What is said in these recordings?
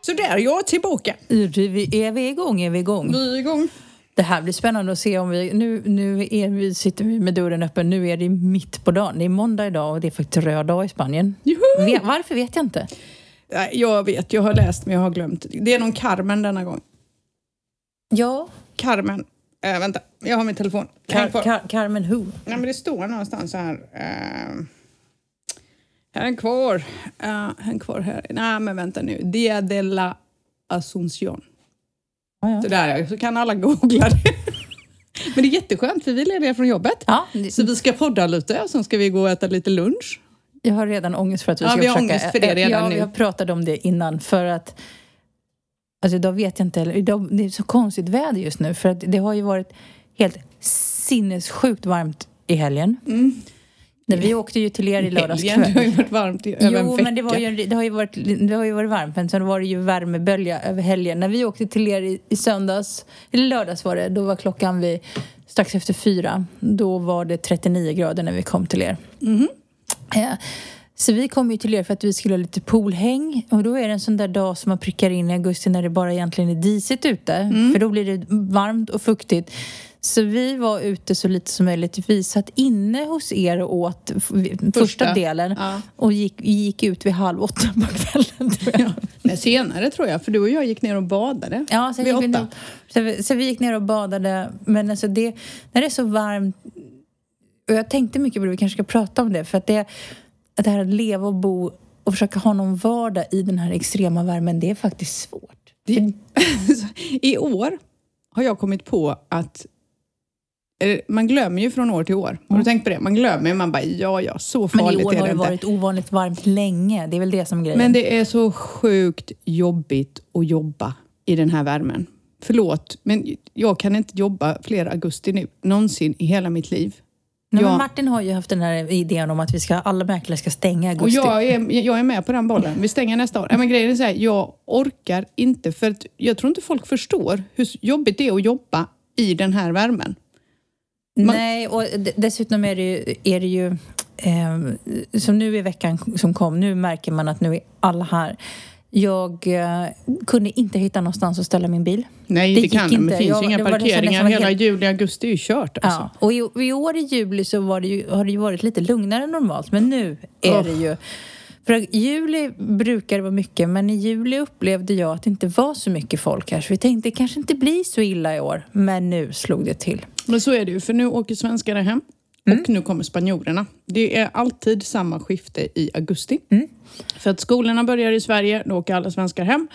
Så där, jag är tillbaka. Vi- Är vi igång? Är vi igång? Vi är igång. Det här blir spännande att se om vi... Nu, nu är vi, sitter vi med dörren öppen. Nu är det mitt på dagen. Det är måndag idag och det är faktiskt röd dag i Spanien. Juhu! Varför vet jag inte. Nej, Jag vet, jag har läst men jag har glömt. Det är någon Carmen denna gång. Ja, Carmen. Äh, vänta, jag har min telefon. Car-. Car- Carmen Who? Nej, men det står någonstans så här. Uh, häng kvar. Uh, häng kvar här. Nej, men vänta nu. Dia de la Asunción. Ja, ja. Så där, så kan alla googla det. men det är jätteskönt för vi är lediga från jobbet. Ja, Så vi ska podda lite och sen ska vi gå och äta lite lunch. Jag har redan ångest för att vi Ja, ska vi har försöka... ångest för det redan ja, nu. Jag pratade om det innan för att... Alltså idag vet jag inte heller. Idag, det är så konstigt väder just nu för att det har ju varit helt sinnessjukt varmt i helgen. När vi åkte ju till er i lördags kväll. det har ju varit varmt i över en Jo, vecka. men det, var ju, det, har ju varit, det har ju varit varmt, men sen var det ju värmebölja över helgen. När vi åkte till er i, i söndags, eller lördags var det, då var klockan vid strax efter fyra. Då var det 39 grader när vi kom till er. Eh, Så vi kom ju till er för att vi skulle ha lite poolhäng och då är det en sån där dag som man prickar in i augusti när det bara egentligen är disigt ute. För då blir det varmt och fuktigt. Så vi var ute så lite som möjligt. Vi satt inne hos er och åt första, Första. delen Ja. och gick, gick ut vid halv åtta på kvällen tror jag. Nej, senare tror jag, för du och jag gick ner och badade. Ja, sen Vid vi åtta. ner, så, vi, så vi gick ner och badade. Men alltså det, när det är så varmt... Och jag tänkte mycket på det, vi kanske ska prata om det. För att det, att det här att leva och bo och försöka ha någon vardag i den här extrema värmen, det är faktiskt svårt. Det- I år har jag kommit på att man glömmer ju från år till år. Har du tänkt på det? Man glömmer, man bara ja, ja, så Men farligt i år är har det det inte. varit ovanligt varmt länge. Det är väl det som är grejen. Men det är så sjukt jobbigt att jobba i den här värmen. Förlåt, men jag kan inte jobba fler augusti nu, någonsin i hela mitt liv. Nej, men jag- Martin har ju haft den här idén om att vi ska, alla mäklare ska stänga i Och augusti. jag är, jag är med på den bollen. Vi stänger nästa år. Men grejen är så här, jag orkar inte för att jag tror inte folk förstår hur jobbigt det är att jobba i den här värmen. Man- Nej, och dessutom är det ju, är det ju eh, som nu i veckan som kom, nu märker man att nu är alla här. Jag eh, kunde inte hitta någonstans att ställa min bil. Nej, Det det, kan inte. det finns Jag- ju inga parkeringar. Hela helt- juli, augusti är ju kört alltså. Ja, och i, i år i juli så det ju, har det ju varit lite lugnare än normalt, men nu är Oh. det ju... För juli brukar det vara mycket, men i juli upplevde jag att det inte var så mycket folk här. Så vi tänkte det kanske inte blir så illa i år, men nu slog det till. Men så är det ju, för nu åker svenskarna hem Mm. och nu kommer spanjorerna. Det är alltid samma skifte i augusti. Mm. För att skolorna börjar i Sverige, då åker alla svenskar hem.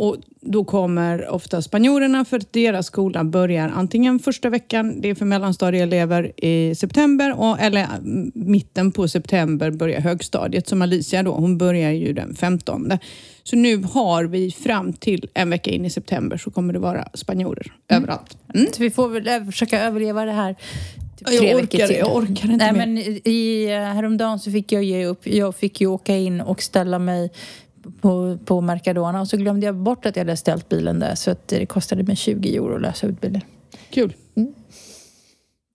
Och då kommer ofta spanjorerna för att deras skola börjar antingen första veckan, det är för mellanstadieelever i september, och, eller mm, mitten på september börjar högstadiet. Som Alicia då, hon börjar ju den 15. Så nu har vi fram till en vecka in i september så kommer det vara spanjorer överallt. Mm. Så vi får väl försöka överleva det här typ Jag orkar- jag orkar inte Nej, mer. men i, eh, häromdagen så fick jag ge upp. Jag fick ju åka in och ställa mig på, på Mercadona och så glömde jag bort att jag hade ställt bilen där så att det kostade mig 20 euro att lösa ut bilen. Kul. Så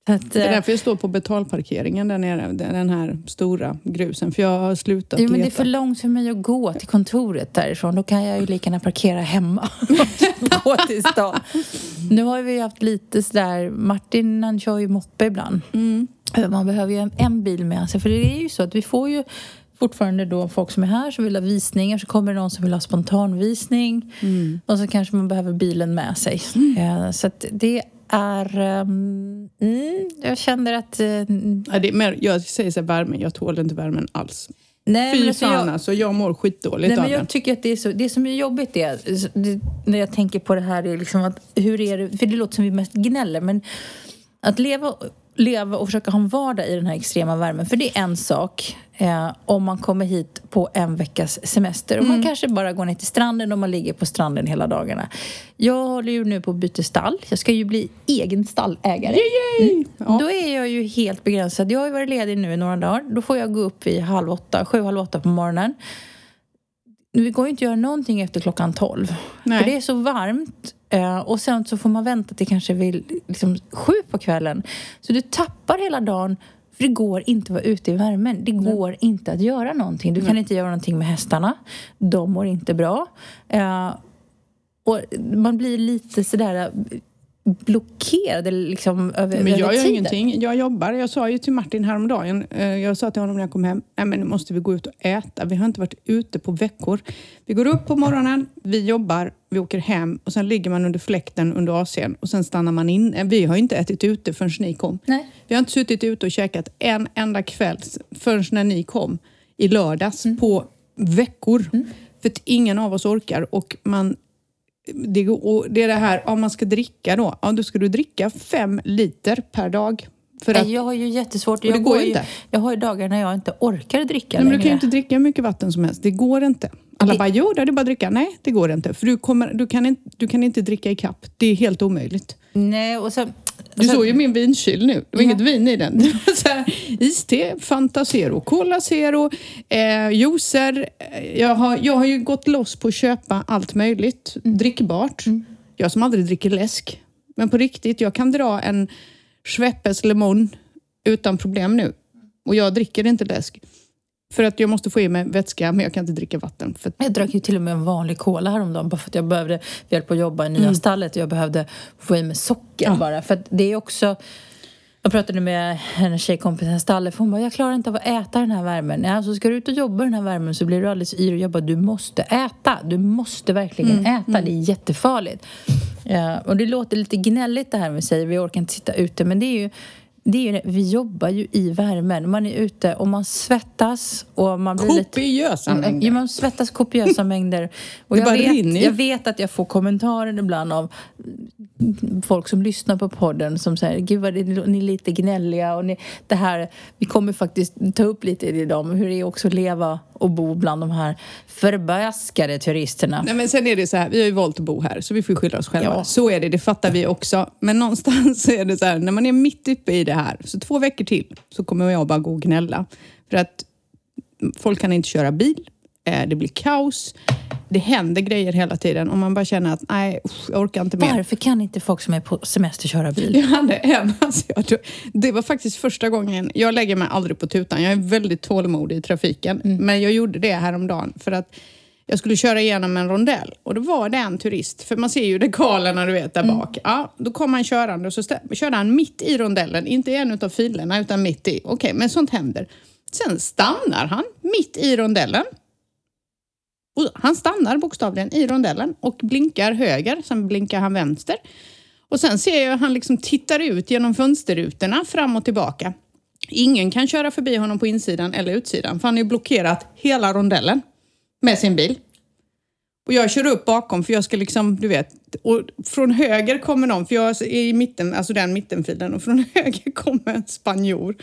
att, Det är eh, därför jag står på betalparkeringen där nere, den här stora grusen. För jag har slutat Jo, men det är leta. för långt för mig att gå till kontoret därifrån. Då kan jag ju lika gärna parkera hemma och gå till stan. Nu har vi haft lite sådär... Martin han kör ju moppe ibland. Mm. Man behöver ju en, en bil med sig. För det är ju så att vi får ju fortfarande då folk som är här som vill ha visningar. Så kommer det någon som vill ha spontanvisning. Mm. Och så kanske man behöver bilen med sig. Eh, Så det är... ehm, mm, jag känner att... eh, Ja, det är mer, jag säger så här, värmen, jag tål inte värmen alls. nej, Fy alltså fan jag- alltså, jag mår skitdåligt Nej, av men den. jag tycker att det är så, det som är jobbigt är, det, när jag tänker på det här, är liksom att hur är det, för det låter som vi mest gnäller, men att leva, leva och försöka ha en vardag i den här extrema värmen, för det är en sak eh, om man kommer hit på en veckas semester och man kanske bara går ner till stranden och man ligger på stranden hela dagarna. Jag håller ju nu på att byta stall, jag ska ju bli egen stallägare. Yay! Ja. Då är jag ju helt begränsad. Jag har ju varit ledig nu i några dagar. Då får jag gå upp vid halv åtta, sju, halv åtta på morgonen. det går ju inte att göra någonting efter klockan 12. Nej. För det är så varmt. Eh, Och sen så får man vänta till kanske vid liksom, sju på kvällen. Så du tappar hela dagen. För det går inte att vara ute i värmen. Det går inte att göra någonting. Du kan inte göra någonting med hästarna. De mår inte bra. Eh, Och man blir lite sådär blockerad liksom över, Men över jag gör tiden. ingenting. Jag jobbar. Jag sa ju till Martin häromdagen, eh, jag sa till honom när jag kom hem, nej men nu måste vi gå ut och äta. Vi har inte varit ute på veckor. Vi går upp på morgonen, vi jobbar, vi åker hem och sen ligger man under fläkten under AC'n och sen stannar man in. Vi har inte ätit ute förrän ni kom. Nej. Vi har inte suttit ute och käkat en enda kväll förrän när ni kom i lördags på veckor. För att ingen av oss orkar och man det, och det är det här, om man ska dricka då, ja, då ska du dricka fem liter per dag. För att, Nej, Jag har ju jättesvårt. det Jag, går ju inte. jag har ju dagar när jag inte orkar dricka Nej, men du längre. kan ju inte dricka hur mycket vatten som helst. Det går inte. Alla Det- bara, jo, det är bara att dricka. Nej, det går inte. För du, kommer, du, kan, inte, du kan inte dricka i kapp. Det är helt omöjligt. Nej, och sen... Du såg ju min vinkyl nu. Det var Ja. inget vin i den. Det var så här, iste, Fanta Zero, Cola Zero, eh, juicer. Eh, Jag har, jag har ju gått loss på att köpa allt möjligt drickbart. Jag som aldrig dricker läsk. Men på riktigt, jag kan dra en Schweppes Lemon utan problem nu. Och jag dricker inte läsk. För att jag måste få i mig vätska, men jag kan inte dricka vatten. För Jag drack ju till och med en vanlig cola häromdagen bara för att jag behövde, på att jobba i nya stallet och jag behövde få i mig socker Mm. Ja. bara. För det är också... Jag pratade med en tjejkompis i stallet för hon bara, jag klarar inte av att äta den här värmen. Ja, alltså ska du ut och jobba i den här värmen så blir du alldeles yr. Jag bara, du måste äta. Du måste verkligen Mm, äta. Det är jättefarligt. Ja, och det låter lite gnälligt det här med säger vi orkar inte sitta ute. Men det är ju, det är ju, vi jobbar ju i värmen. Man är ute och man svettas och man blir lite... kopiösa mängder. Ja, man svettas kopiösa mängder. Och Det jag, bara rinner vet, ju. jag vet att jag får kommentarer ibland av folk som lyssnar på podden som säger Gud vad det, ni är lite gnälliga och ni, det här, vi kommer faktiskt ta upp lite i det om hur det är också att leva och bo bland de här förbaskade turisterna. Nej, men sen är det så här, vi har ju valt att bo här så vi får skylla oss själva. Ja. Så är det, det fattar vi också. Men någonstans så är det så här, när man är mitt uppe i det här, så två veckor till så kommer jag bara gå och gnälla. För att folk kan inte köra bil, det blir kaos, det händer grejer hela tiden och man bara känner att nej, usch, jag orkar inte mer. Varför kan inte folk som är på semester köra bil? Jag hade en, alltså jag, det var faktiskt första gången, jag lägger mig aldrig på tutan, jag är väldigt tålmodig i trafiken. Men jag gjorde det häromdagen för att jag skulle köra igenom en rondell och då var det en turist, för man ser ju dekalerna du vet där bak. Ja, då kom han körande och så körde han mitt i rondellen, inte i en av filerna utan mitt i. Okej, men sånt händer. Sen stannar han mitt i rondellen. Och han stannar bokstavligen i rondellen och blinkar höger, sen blinkar han vänster. Och sen ser jag hur han liksom tittar ut genom fönsterrutorna fram och tillbaka. Ingen kan köra förbi honom på insidan eller utsidan för han har blockerat hela rondellen med sin bil. Och jag kör upp bakom för jag ska liksom, du vet, och från höger kommer någon, för jag är i mitten, alltså den mittenfilen, och från höger kommer en spanjor.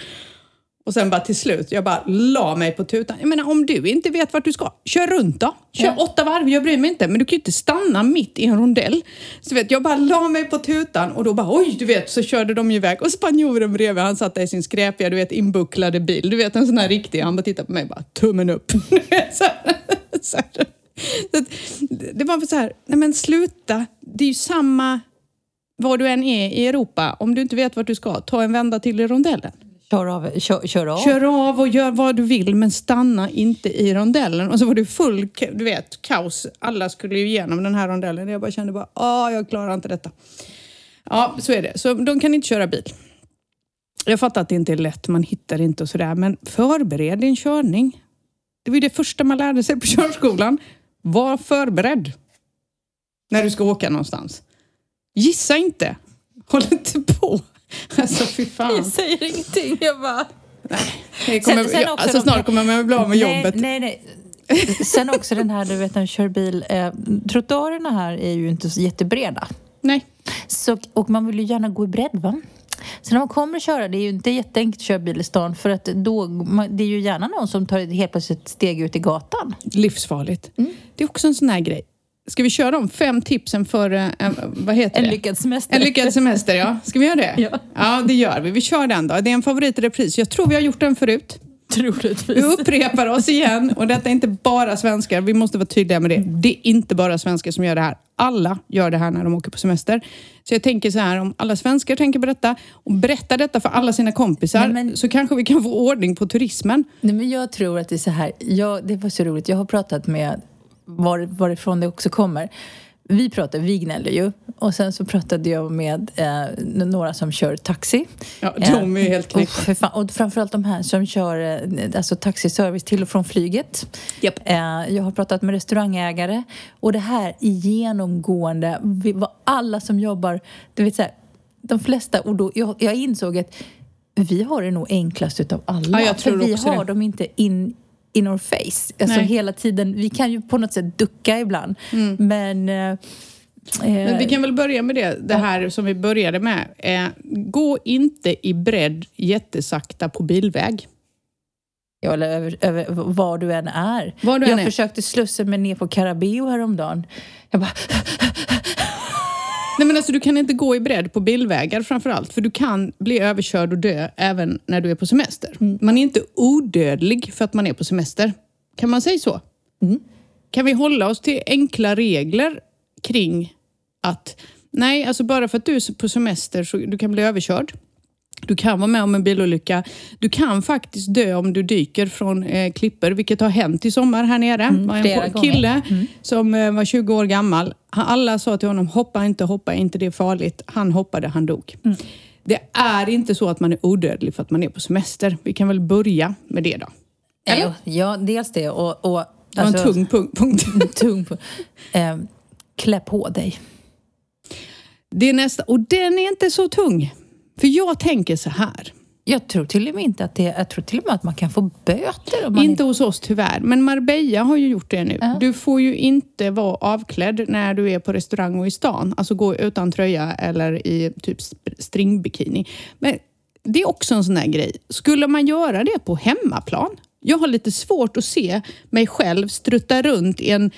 Och sen bara till slut, jag bara la mig på tutan. Jag menar om du inte vet vart du ska, kör runt då. Kör Ja. åtta varv, jag bryr mig inte. Men du kan ju inte stanna mitt i en rondell. Så vet, jag bara la mig på tutan och då bara oj, du vet, så körde de iväg. Och spanjoren bredvid, han satt där i sin skräpiga, du vet, inbucklade bil. Du vet, en sån här riktig. Han bara tittade på mig bara, tummen upp. så så. Så det var så här, nej men sluta. Det är ju samma var du än är i Europa. Om du inte vet vart du ska, ta en vända till i rondellen. Kör av. Kör, kör av. Kör av och gör vad du vill men stanna inte i rondellen. Och så var det full du vet, kaos. Alla skulle ju igenom den här rondellen. Jag bara kände bara, ah, jag klarar inte detta. Ja, så är det. Så de kan inte köra bil. Jag fattar att det inte är lätt, man hittar inte och sådär. Men förbered din körning. Det var ju det första man lärde sig på körskolan. Var förberedd. När du ska åka någonstans. Gissa inte. Håll inte på. Alltså fy fan. Jag säger ingenting. Jag bara... Jag kommer, Sen- sen jag, alltså snart kommer man bli av med nej, jobbet. Nej, nej. Sen också den här, du vet när du kör bil. Eh, trottoarerna här är ju inte så jättebreda. Nej. Så, och man vill ju gärna gå i bredd va? Så när man kommer att köra, det är ju inte jätteenkelt att köra bil i stan för att då, man, det är ju gärna någon som tar ett helt plötsligt steg ut i gatan. Livsfarligt. Mm. Det är också en sån här grej. Ska vi köra de fem tipsen för, eh, en, vad heter En det? lyckad semester. En lyckad semester, ja. Ska vi göra det? Ja. Ja, det gör vi. Vi kör den då. Det är en favorit i repris. Jag tror vi har gjort den förut. Troligtvis. Vi upprepar oss igen och detta är inte bara svenskar. Vi måste vara tydliga med det. Det är inte bara svenskar som gör det här. Alla gör det här när de åker på semester. Så jag tänker så här, om alla svenskar tänker på detta och berättar detta för alla sina kompisar Nej, men- så kanske vi kan få ordning på turismen. Nej, men jag tror att det är så här. Jag, det var så roligt. Jag har pratat med var, varifrån det också kommer. Vi pratar, vi gnäller ju. Och sen så pratade jag med eh, några som kör taxi. Ja, de är helt och, knäckta. för fan, och framförallt de här som kör eh, alltså taxiservice till och från flyget. Japp. Eh, jag har pratat med restaurangägare. Och det här genomgående, vi, vad alla som jobbar, vet så här, de flesta, och då, jag, jag insåg att vi har det nog enklast utav alla. Ja, jag tror för vi har det. dem inte in, in our face. Alltså Nej. hela tiden. Vi kan ju på något sätt ducka ibland. Men... Eh, Men vi kan väl börja med det, det här som vi började med. Eh, gå inte i bredd jättesakta på bilväg. Ja, eller över, över var du än är. Du jag än är. försökte slussa mig ner på Carabeo häromdagen. Jag bara, Nej men alltså du kan inte gå i bredd på bilvägar framförallt för du kan bli överkörd och dö även när du är på semester. Man är inte odödlig för att man är på semester. Kan man säga så? Kan vi hålla oss till enkla regler kring att nej, alltså bara för att du är på semester så du kan bli överkörd. Du kan vara med om en bilolycka. Du kan faktiskt dö om du dyker från eh, klippor, vilket har hänt i sommar här nere. Det var en kille som eh, var 20 år gammal. Alla sa till honom, hoppa inte, hoppa inte, det är farligt. Han hoppade, han dog. Det är inte så att man är odödlig för att man är på semester. Vi kan väl börja med det då. Eller? ja, dels det och... och Det var en tung punkt. punkt. tung på, eh, klä på dig. Det är nästa, och den är inte så tung. För jag tänker så här. Jag tror till och med inte att det... Jag tror till och med att man kan få böter om man Inte hos oss tyvärr, men Marbella har ju gjort det nu. Ja. Du får ju inte vara avklädd när du är på restaurang och i stan. Alltså gå utan tröja eller i typ stringbikini. Men det är också en sån där grej. Skulle man göra det på hemmaplan? Jag har lite svårt att se mig själv strutta runt i en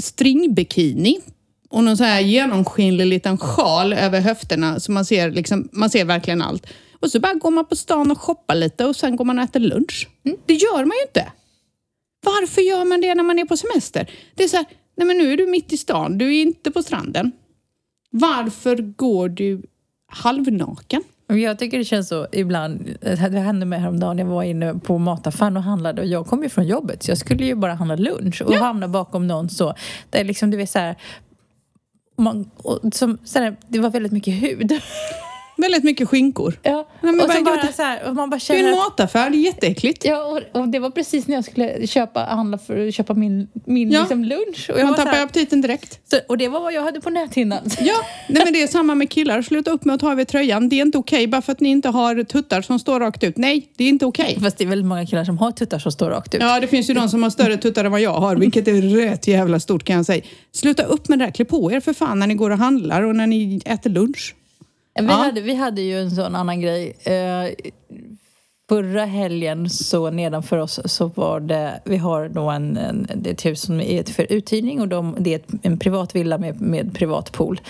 stringbikini och någon så här genomskinlig liten sjal över höfterna så man ser, liksom, man ser verkligen allt. Och så bara går man på stan och shoppar lite och sen går man och äter lunch. Det gör man ju inte. Varför gör man det när man är på semester? Det är så här, nej men nu är du mitt i stan, du är inte på stranden. Varför går du halvnaken? Jag tycker det känns så ibland. Det hände mig häromdagen. Jag var inne på mataffären och handlade och jag kom ju från jobbet så jag skulle ju bara handla lunch och hamna bakom någon så. Där liksom du vet så här. Man, och som, sen, här, det var väldigt mycket hud. Väldigt mycket skinkor. Ja. Nej, men och så bara- bara så här, och man bara Det är en mataffär, det är jätteäckligt. Ja, och, och det var precis när jag skulle köpa, handla för att köpa min, min Ja. liksom lunch. Och, jag Man tappar här, aptiten direkt. så, och det var vad jag hade på näthinnan. Ja, nej men det är samma med killar. Sluta upp med att ta över tröjan. Det är inte okej bara för att ni inte har tuttar som står rakt ut. Nej, det är inte okej. Fast det är väldigt många killar som har tuttar som står rakt ut. Ja, det finns ju de som har större tuttar än vad jag har, vilket är rätt jävla stort kan jag säga. Sluta upp med det där. Klä på er för fan när ni går och handlar och när ni äter lunch. Vi, Ja. hade, vi hade ju en sån annan grej. Eh, förra helgen så nedanför oss så var det, vi har då en, en, det är ett hus som är för uthyrning och de, det är ett, en privat villa med, med privat pool.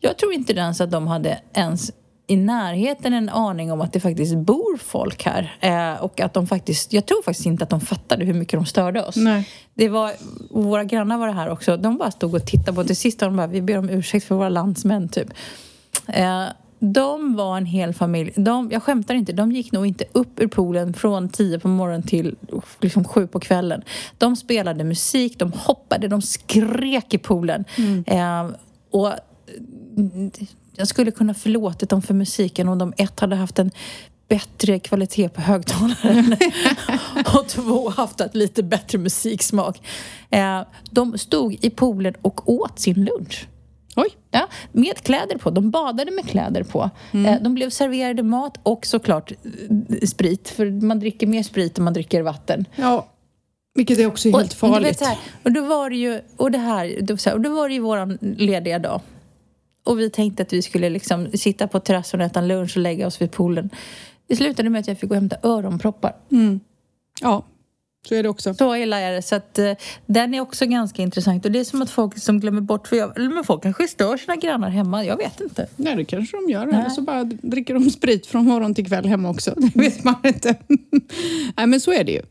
Jag tror inte ens att de hade ens i närheten en aning om att det faktiskt bor folk här. Eh, och att de faktiskt, jag tror faktiskt inte att de fattade hur mycket de störde oss. Nej. Det var, och våra grannar var det här också. De bara stod och tittade på. Till sist de bara, vi ber om ursäkt för våra landsmän typ. Eh, de var en hel familj. De, jag skämtar inte, de gick nog inte upp ur poolen från tio på morgonen till liksom sju på kvällen. De spelade musik, de hoppade, de skrek i poolen. Eh, och mm, jag skulle kunna förlåtit dem för musiken om de ett hade haft en bättre kvalitet på högtalaren och två haft ett lite bättre musiksmak. Eh, de stod i poolen och åt sin lunch. Oj. Ja, med kläder på. De badade med kläder på. Eh, De blev serverade mat och såklart eh, sprit. För man dricker mer sprit än man dricker vatten. Ja, vilket är också helt du farligt. vet, så här, och då var det ju, och det här, då, så här, och då var det ju våran lediga dag. Och vi tänkte att vi skulle liksom sitta på terrassen och äta lunch och lägga oss vid poolen. Det slutade med att jag fick gå och hämta öronproppar. Ja, Så är det också. Så illa är det. Så att, eh, den är också ganska intressant. Och det är som att folk som glömmer bort... För jag, men folk kanske stör sina grannar hemma. Jag vet inte. Nej, det kanske de gör. Nej. Eller så bara dricker de sprit från morgon till kväll hemma också. Det vet man inte. Nej, men så är det ju.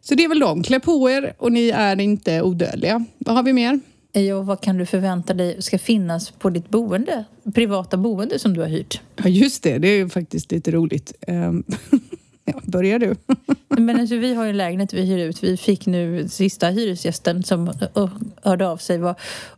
Så det är väl de. Klä på er och ni är inte odödliga. Vad har vi mer? Ja, vad kan du förvänta dig ska finnas på ditt boende? Privata boende som du har hyrt? Ja, just det. Det är ju faktiskt lite roligt. Ja, börjar du? Men alltså, vi har ju en lägenhet vi hyr ut. Vi fick nu sista hyresgästen som ö, hörde av sig var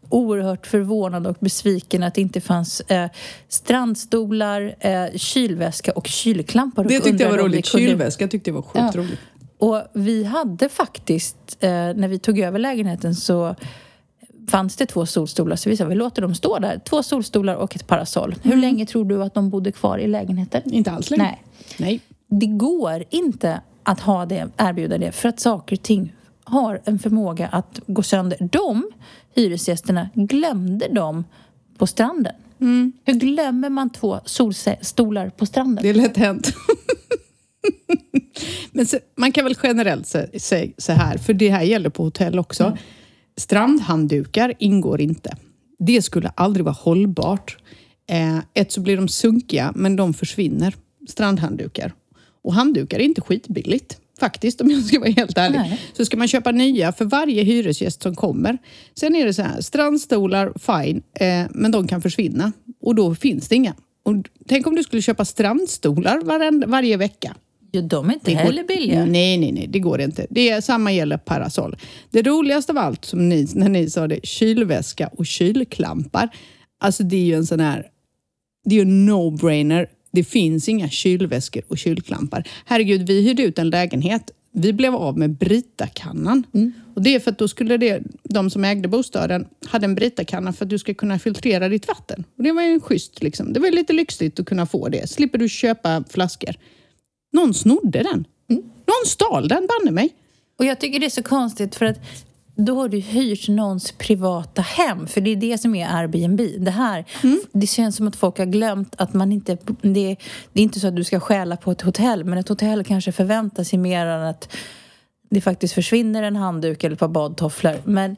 oerhört förvånad och besviken att det inte fanns eh, strandstolar, eh, kylväska och kylklampar. Det tyckte jag var roligt. kunde- Kylväska tyckte jag var sjukt Ja. roligt. Och vi hade faktiskt, eh, när vi tog över lägenheten så fanns det två solstolar. Så vi sa, vi låter dem stå där. Två solstolar och ett parasoll. Hur länge tror du att de bodde kvar i lägenheten? Inte alls länge. Nej. Nej. Det går inte att ha det, erbjuda det för att saker och ting har en förmåga att gå sönder. De, hyresgästerna, glömde dem på stranden. Hur glömmer man två solstolar på stranden? Det är lätt hänt. Men så, man kan väl generellt säga så här, för det här gäller på hotell också. Strandhanddukar ingår inte. Det skulle aldrig vara hållbart. Eh, ett så blir de sunkiga, men de försvinner. Strandhanddukar. Och handdukar är inte skitbilligt. Faktiskt, om jag ska vara helt ärlig. Nej. Så ska man köpa nya för varje hyresgäst som kommer. Sen är det så här, strandstolar, fine, eh, men de kan försvinna. Och då finns det inga. Och tänk om du skulle köpa strandstolar varenda, varje vecka. Ja, de är inte Det går- heller billiga. Nej, nej, nej, det går inte. Det är, samma gäller parasoll. Det roligaste av allt, som ni, när ni sa det, kylväska och kylklampar. Alltså det är ju en sån här, det är ju en no-brainer. Det finns inga kylväskor och kylklampar. Herregud, vi hyrde ut en lägenhet. Vi blev av med Brita-kannan. Och det är för att då skulle det, de som ägde bostaden hade en Brita-kanna för att du ska kunna filtrera ditt vatten. Och det var ju schysst liksom. Det var lite lyxigt att kunna få det. Slipper du köpa flaskor. Någon snodde den. Någon stal den, banne mig. Och jag tycker det är så konstigt för att då har du hyrt någons privata hem. För det är det som är Airbnb. Det här, det känns som att folk har glömt att man inte... Det, det är inte så att du ska stjäla på ett hotell. Men ett hotell kanske förväntar sig mer än att det faktiskt försvinner en handduk eller ett par badtofflor. Men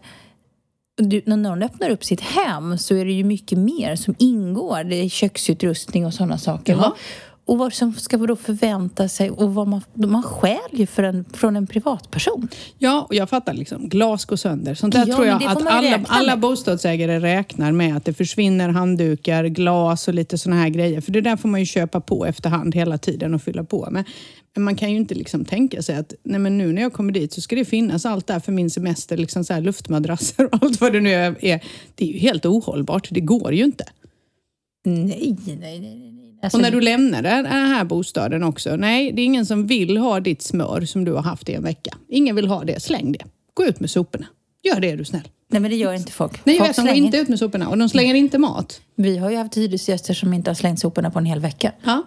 du, när någon öppnar upp sitt hem så är det ju mycket mer som ingår. Det är köksutrustning och sådana saker. Ja. Och vad som ska då förvänta sig och vad man, man stjäl ju för en, från en privatperson. Ja, och jag fattar liksom. Glas går sönder. Sånt där Ja, tror jag att alla, alla bostadsägare räknar med att det försvinner handdukar, glas och lite såna här grejer. För det där får man ju köpa på efterhand hela tiden och fylla på med. Men man kan ju inte liksom tänka sig att nej men nu när jag kommer dit så ska det finnas allt där för min semester. Liksom så här luftmadrasser och allt vad det nu är. Det är ju helt ohållbart. Det går ju inte. Nej, nej, nej. Alltså, Och när du lämnar den här bostaden också. Nej, det är ingen som vill ha ditt smör som du har haft i en vecka. Ingen vill ha det. Släng det. Gå ut med soporna. Gör det är du snäll. nej, men det gör inte folk. Nej, jag folk vet, de går inte ut med soporna. Och de slänger inte mat. Vi har ju haft hyresgäster som inte har slängt soporna på en hel vecka. Ja.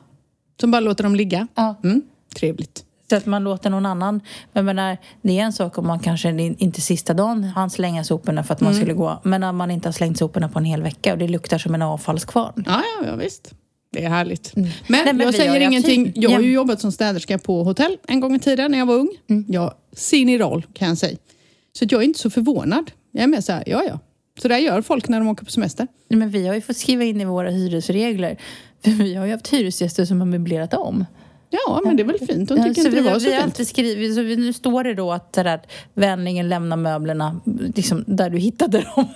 Som bara låter dem ligga. Ja. Mm, trevligt. Så att man låter någon annan... Men jag menar, det är en sak om man kanske inte sista dagen han slänga soporna för att man Mm. skulle gå. Men när man inte har slängt soporna på en hel vecka och det luktar som en avfallskvarn. Ja, ja, ja visst. Det är härligt. Men, Mm. Nej, men jag säger har ju haft ingenting. Jag har ju Ja. jobbat som städerska på hotell en gång i tiden när jag var ung. Mm. Jag sin i roll kan jag säga. Så att jag är inte så förvånad. Jag är med så här, ja ja. Så där gör folk när de åker på semester. Nej, Men vi har ju fått skriva in i våra hyresregler. För vi har ju haft hyresgäster som har möblerat om. Ja, men det är väl fint. De tycker Ja, så inte vi, det var har- så vi har fint. alltid skrivit, så vi, nu står det då att det där, vändningen lämnar möblerna liksom, där du hittade dem.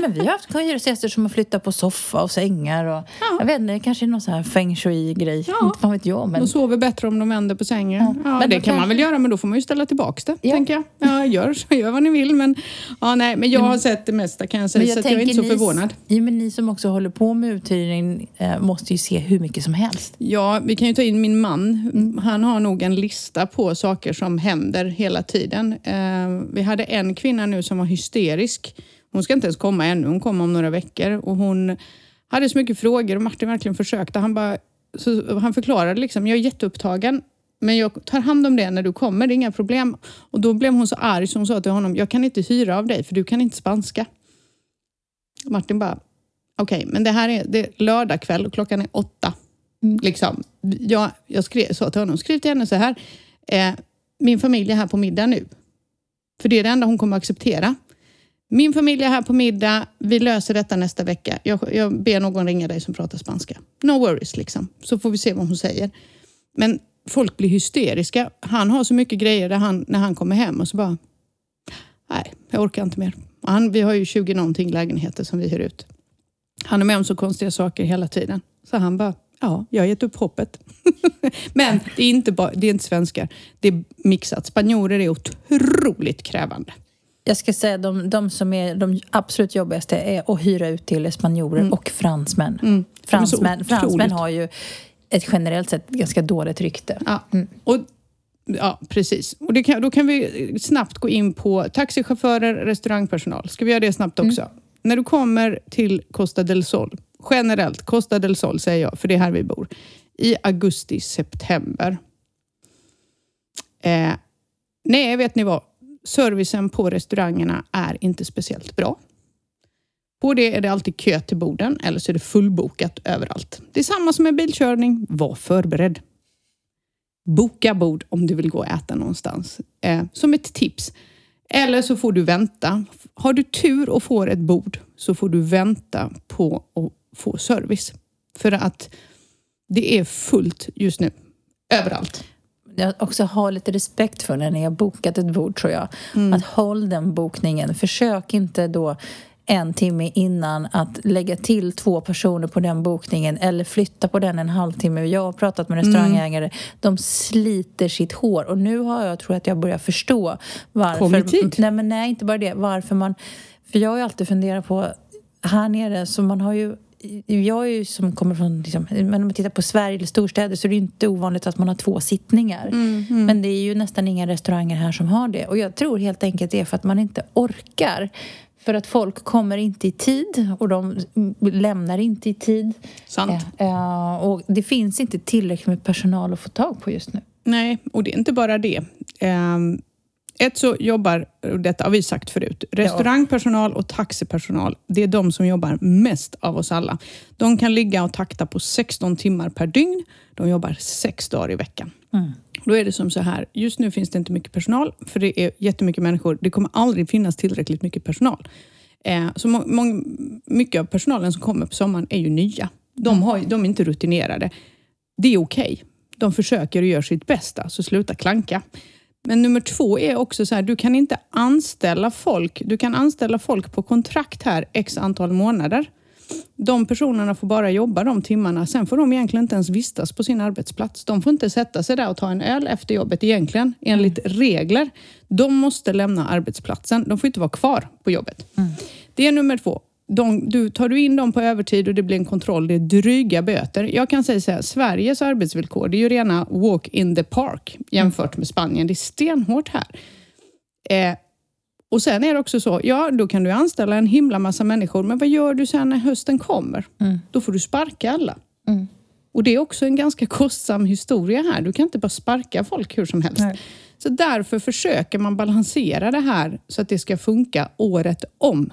Nej men vi har haft hyresgäster som har flyttat på soffa och sängar och jag vet inte, det kanske är någon sån här feng shui-grej. Ja. Inte fan vet jag men... De sover bättre om de vänder på sängen. Ja. Men det kan man kanske- väl göra, men då får man ju ställa tillbaka det, Ja. tänker jag. Ja, gör, så, gör vad ni vill, men, ja, nej, men jag har sett det mesta kan jag säga, Men så jag är inte så ni, förvånad. Ja, men ni som också håller på med uthyrning eh, måste ju se hur mycket som helst. Ja, vi kan ju ta in min man. Mm. Han har nog en lista på saker som händer hela tiden. Eh, vi hade en kvinna nu som var hysterisk. Hon ska inte ens komma ännu, hon kommer om några veckor. Och hon hade så mycket frågor och Martin verkligen försökte. Han, bara, så, han förklarade liksom, jag är jätteupptagen. Men jag tar hand om det när du kommer, det är inga problem. Och då blev hon så arg så hon sa till honom, jag kan inte hyra av dig för du kan inte spanska. Martin bara, okej, men det här är, det är lördag kväll och klockan är åtta. Liksom. Jag, jag skrev, sa till honom, skriv till henne så här. Eh, min familj är här på middag nu. För det är det enda hon kommer att acceptera. Min familj är här på middag, vi löser detta nästa vecka. Jag, jag ber någon ringa dig som pratar spanska. No worries liksom. Så får vi se vad hon säger. Men folk blir hysteriska. Han har så mycket grejer där han, när han kommer hem och så bara... Nej, jag orkar inte mer. Han, vi har ju 20 någonting lägenheter som vi hyr ut. Han är med om så konstiga saker hela tiden. Så han bara, ja, jag har gett upp hoppet. Men det är, inte bara, det är inte svenskar. Det är mixat. Spanjorer är otroligt krävande. Jag ska säga de, de som är de absolut jobbigaste är att hyra ut till spanjorer Mm. och fransmän. Fransmän, fransmän har ju ett generellt sett ganska dåligt rykte. Ja, och, ja precis. Och kan, då kan vi snabbt gå in på taxichaufförer, restaurangpersonal. Ska vi göra det snabbt också? När du kommer till Costa del Sol, generellt Costa del Sol säger jag, för det är här vi bor, i augusti, september. Eh, nej, vet ni vad? Servicen på restaurangerna är inte speciellt bra. På det är det alltid kö till borden eller så är det fullbokat överallt. Det är samma som med bilkörning. Var förberedd. Boka bord om du vill gå och äta någonstans. Eh, som ett tips. Eller så får du vänta. Har du tur och får ett bord så får du vänta på att få service. För att det är fullt just nu. Överallt. Jag också har lite respekt för när ni har bokat ett bord tror jag. Mm. Att håll den bokningen. Försök inte då en timme innan att lägga till två personer på den bokningen eller flytta på den en halvtimme. Jag har pratat med restaurangägare. Mm. De sliter sitt hår och nu har jag tror att jag börjar förstå varför. Kom i tid. Nej, men nej, inte bara det. Varför man... För jag har ju alltid funderat på här nere så man har ju jag är ju som kommer från, liksom, men om man tittar på Sverige eller storstäder så är det ju inte ovanligt att man har två sittningar. Mm, Men det är ju nästan inga restauranger här som har det. Och jag tror helt enkelt det är för att man inte orkar. För att folk kommer inte i tid och de lämnar inte i tid. Sant. Eh, och det finns inte tillräckligt med personal att få tag på just nu. Nej, och det är inte bara det. Ehm, ett så jobbar, och detta har vi sagt förut, restaurangpersonal och taxipersonal, det är de som jobbar mest av oss alla. De kan ligga och takta på 16 timmar per dygn. De jobbar sex dagar i veckan. Då är det som så här, just nu finns det inte mycket personal, för det är jättemycket människor. Det kommer aldrig finnas tillräckligt mycket personal. Eh, så må, må, mycket av personalen som kommer på sommaren är ju nya. De, har, ju- de är inte rutinerade. Det är okej. De försöker och gör sitt bästa, så sluta klanka. Men nummer två är också så här, du kan inte anställa folk. Du kan anställa folk på kontrakt här x antal månader. De personerna får bara jobba de timmarna. Sen får de egentligen inte ens vistas på sin arbetsplats. De får inte sätta sig där och ta en öl efter jobbet egentligen, enligt regler. De måste lämna arbetsplatsen. De får inte vara kvar på jobbet. Det är nummer två. De, du, tar du in dem på övertid och det blir en kontroll, det är dryga böter. Jag kan säga så här, Sveriges arbetsvillkor, det är ju rena walk in the park jämfört med Spanien. Det är stenhårt här. Eh, och sen är det också så, ja då kan du anställa en himla massa människor, men vad gör du sen när hösten kommer? Då får du sparka alla. Och det är också en ganska kostsam historia här. Du kan inte bara sparka folk hur som helst. Nej. Så därför försöker man balansera det här så att det ska funka året om.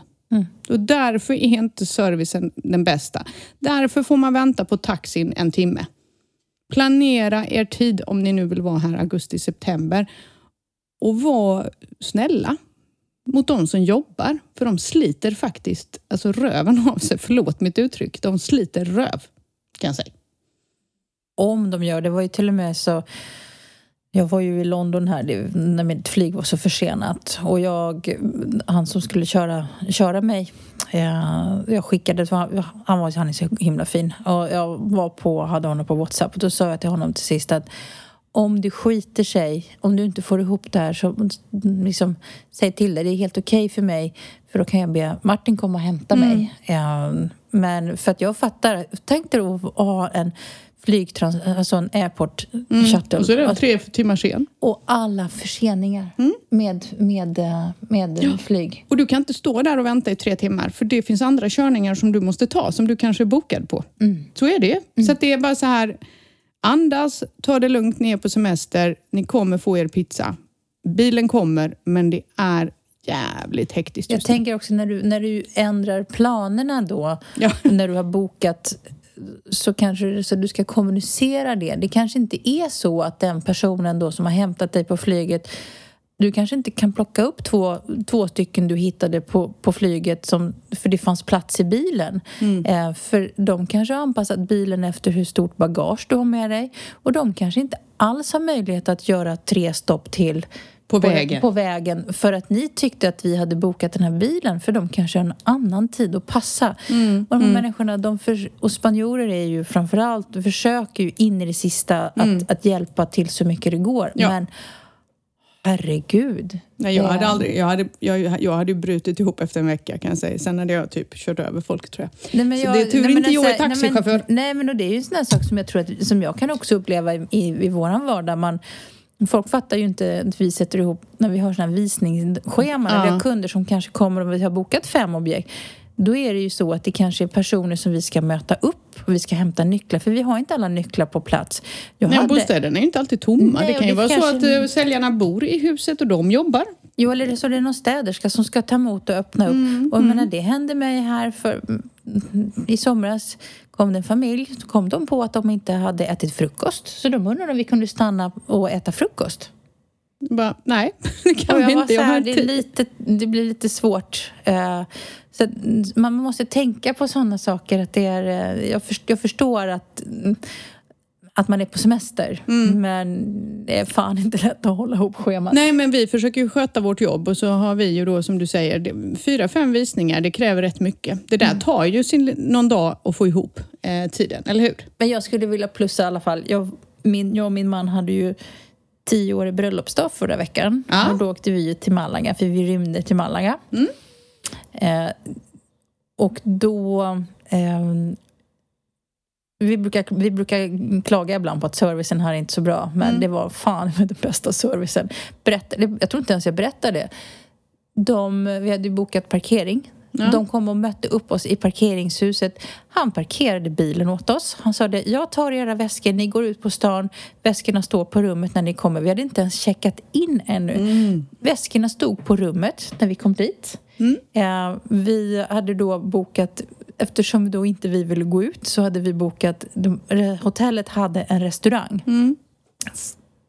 Och därför är inte servicen den bästa. Därför får man vänta på taxin en timme. Planera er tid om ni nu vill vara här augusti-september. Och var snälla mot de som jobbar. För de sliter faktiskt alltså röven av sig. Förlåt mitt uttryck. De sliter röv, kan jag säga. Om de gör det. var ju till och med så... Jag var ju i London här när mitt flyg var så försenat. Och jag, han som skulle köra, köra mig, eh, jag skickade, han, var, han är så himla fin. Och jag var på, hade honom på WhatsApp och då sa jag till honom till sist att om det skiter sig, om du inte får ihop det här så liksom, säg till det. Det är helt okej för mig för då kan jag be Martin komma och hämta mig. Eh, men för att jag fattar, tänk dig att ha en flygtrans, alltså en airport shuttle. Och så är det Alltså, tre timmar sen. och alla förseningar med, med, eh, med flyg. Och du kan inte stå där och vänta i tre timmar för det finns andra körningar som du måste ta som du kanske är bokad på. Så är det. Så att det är bara så här, andas, ta det lugnt ner på semester, ni kommer få er pizza. Bilen kommer, men det är jävligt hektiskt Jag just nu. tänker också när du, när du ändrar planerna då, Ja. när du har bokat så kanske så du ska kommunicera det. Det kanske inte är så att den personen då som har hämtat dig på flyget du kanske inte kan plocka upp två, två stycken du hittade på, på flyget som, för det fanns plats i bilen. Mm. Eh, för de kanske har anpassat bilen efter hur stort bagage du har med dig och de kanske inte alls har möjlighet att göra tre stopp till på vägen. på vägen för att ni tyckte att vi hade bokat den här bilen för de kanske har en annan tid att passa. Mm, och de här mm. människorna, de för, och spanjorer är ju framförallt, försöker ju in i det sista mm. att, att hjälpa till så mycket det går. Ja. Men herregud. Nej, jag hade aldrig, jag hade, jag, jag hade brutit ihop efter en vecka kan jag säga. Sen hade jag typ kört över folk tror jag. Nej, men jag så det är tur nej, inte jag är taxichaufför. Nej men, nej, men det är ju en sån här sak som jag tror att, som jag kan också uppleva i, i, i våran vardag. Man, Folk fattar ju inte att vi sätter ihop, när vi har sådana här visningsscheman, ja. har kunder som kanske kommer och vi har bokat fem objekt. Då är det ju så att det kanske är personer som vi ska möta upp och vi ska hämta nycklar, för vi har inte alla nycklar på plats. Jag Nej, hade... bostäderna är ju inte alltid tomma. Nej, det kan ju vara kanske... så att uh, säljarna bor i huset och de jobbar. Jo, eller så är det någon städerska som ska ta emot och öppna upp. Mm, och jag mm. menar, det hände mig här för i somras kom det en familj, så kom de på att de inte hade ätit frukost. Så de undrade om vi kunde stanna och äta frukost. Bara, nej, det kan vi inte. Jag här, det, lite, det blir lite svårt. Uh, så man måste tänka på sådana saker. Att det är, jag, förstår, jag förstår att att man är på semester. Mm. Men det är fan inte lätt att hålla ihop schemat. Nej, men vi försöker ju sköta vårt jobb och så har vi ju då som du säger fyra, fem visningar. Det kräver rätt mycket. Det där mm. tar ju sin, någon dag att få ihop eh, tiden, eller hur? Men jag skulle vilja plussa i alla fall. Jag, min, jag och min man hade ju tio år i bröllopsdag förra veckan. Ja. Och då åkte vi till Malaga, för vi rymde till Malaga. Mm. Eh, och då eh, vi brukar, vi brukar klaga ibland på att servicen här är inte så bra, men mm. det var fan med den bästa servicen. Berätta, jag tror inte ens jag berättade det. De, vi hade ju bokat parkering. Ja. De kom och mötte upp oss i parkeringshuset. Han parkerade bilen åt oss. Han sa det, jag tar era väskor, ni går ut på stan, väskorna står på rummet när ni kommer. Vi hade inte ens checkat in ännu. Mm. Väskorna stod på rummet när vi kom dit. Mm. Eh, vi hade då bokat eftersom då inte vi ville gå ut så hade vi bokat... De, hotellet hade en restaurang. Mm.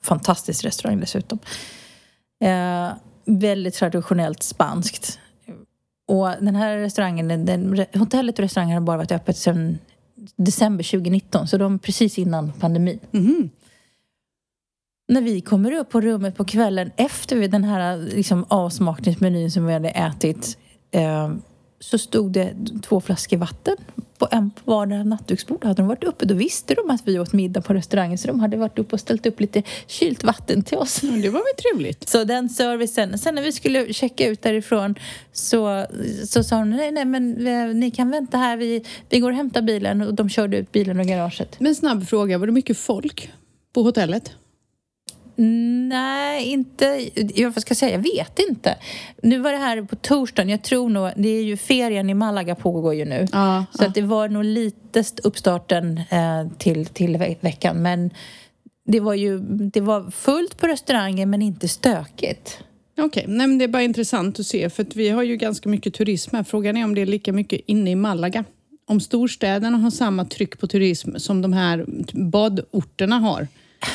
Fantastisk restaurang dessutom. Eh, väldigt traditionellt spanskt. Och den här restaurangen, den, hotellet och restaurangen har bara varit öppet sedan december 2019, så de precis innan pandemin. Mm. När vi kommer upp på rummet på kvällen efter den här liksom, avsmakningsmenyn som vi hade ätit eh, så stod det två flaskor vatten på en på vardera nattduksbord. Hade de varit uppe då visste de att vi åt middag på restaurangen så de hade varit uppe och ställt upp lite kylt vatten till oss. Ja, det var väl trevligt. Så den servicen. Sen när vi skulle checka ut därifrån så, så sa de nej, nej men eh, ni kan vänta här. Vi, vi går och hämtar bilen och de körde ut bilen ur garaget. Men snabb fråga, var det mycket folk på hotellet? Nej, inte... Jag ska säga, jag vet inte. Nu var det här på torsdagen. Jag tror nog... Det är ju ferien i Malaga pågår ju nu. Ja, så ja. Att det var nog lite uppstarten eh, till, till veckan. Men det var ju det var fullt på restaurangen men inte stökigt. Okej, okay. det är bara intressant att se för att vi har ju ganska mycket turism här. Frågan är om det är lika mycket inne i Malaga. Om storstäderna har samma tryck på turism som de här badorterna har.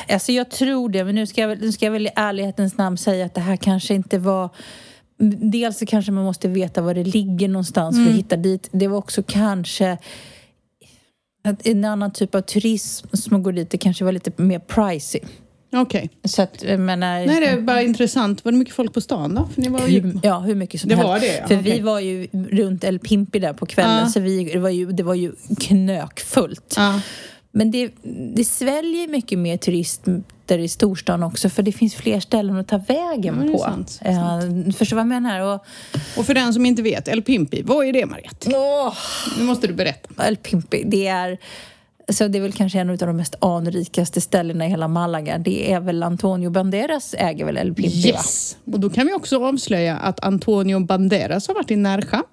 Alltså jag tror det, men nu ska jag, nu ska jag väl i ärlighetens namn säga att det här kanske inte var... Dels så kanske man måste veta var det ligger någonstans mm. för att mm. hitta dit. Det var också kanske en annan typ av turism som går dit. Det kanske var lite mer pricey. Okej. Okay. Nej, det är bara intressant. Var det mycket folk på stan då? För ni var ju... Ja, hur mycket som det helst. Var det, För okay. vi var ju runt El Pimpi där på kvällen, ah. så vi, det, var ju, det var ju knökfullt. Ah. Men det, det sväljer mycket mer turister i storstan också för det finns fler ställen att ta vägen mm, på. Sant, uh, förstår vad jag menar? Och, och för den som inte vet, El Pimpi, vad är det Mariette? Oh, nu måste du berätta. El Pimpi, det är så det är väl kanske en av de mest anrikaste ställena i hela Malaga. Det är väl Antonio Banderas äger väl El Pimpi? Yes! Och då kan vi också avslöja att Antonio Banderas har varit i Nerja.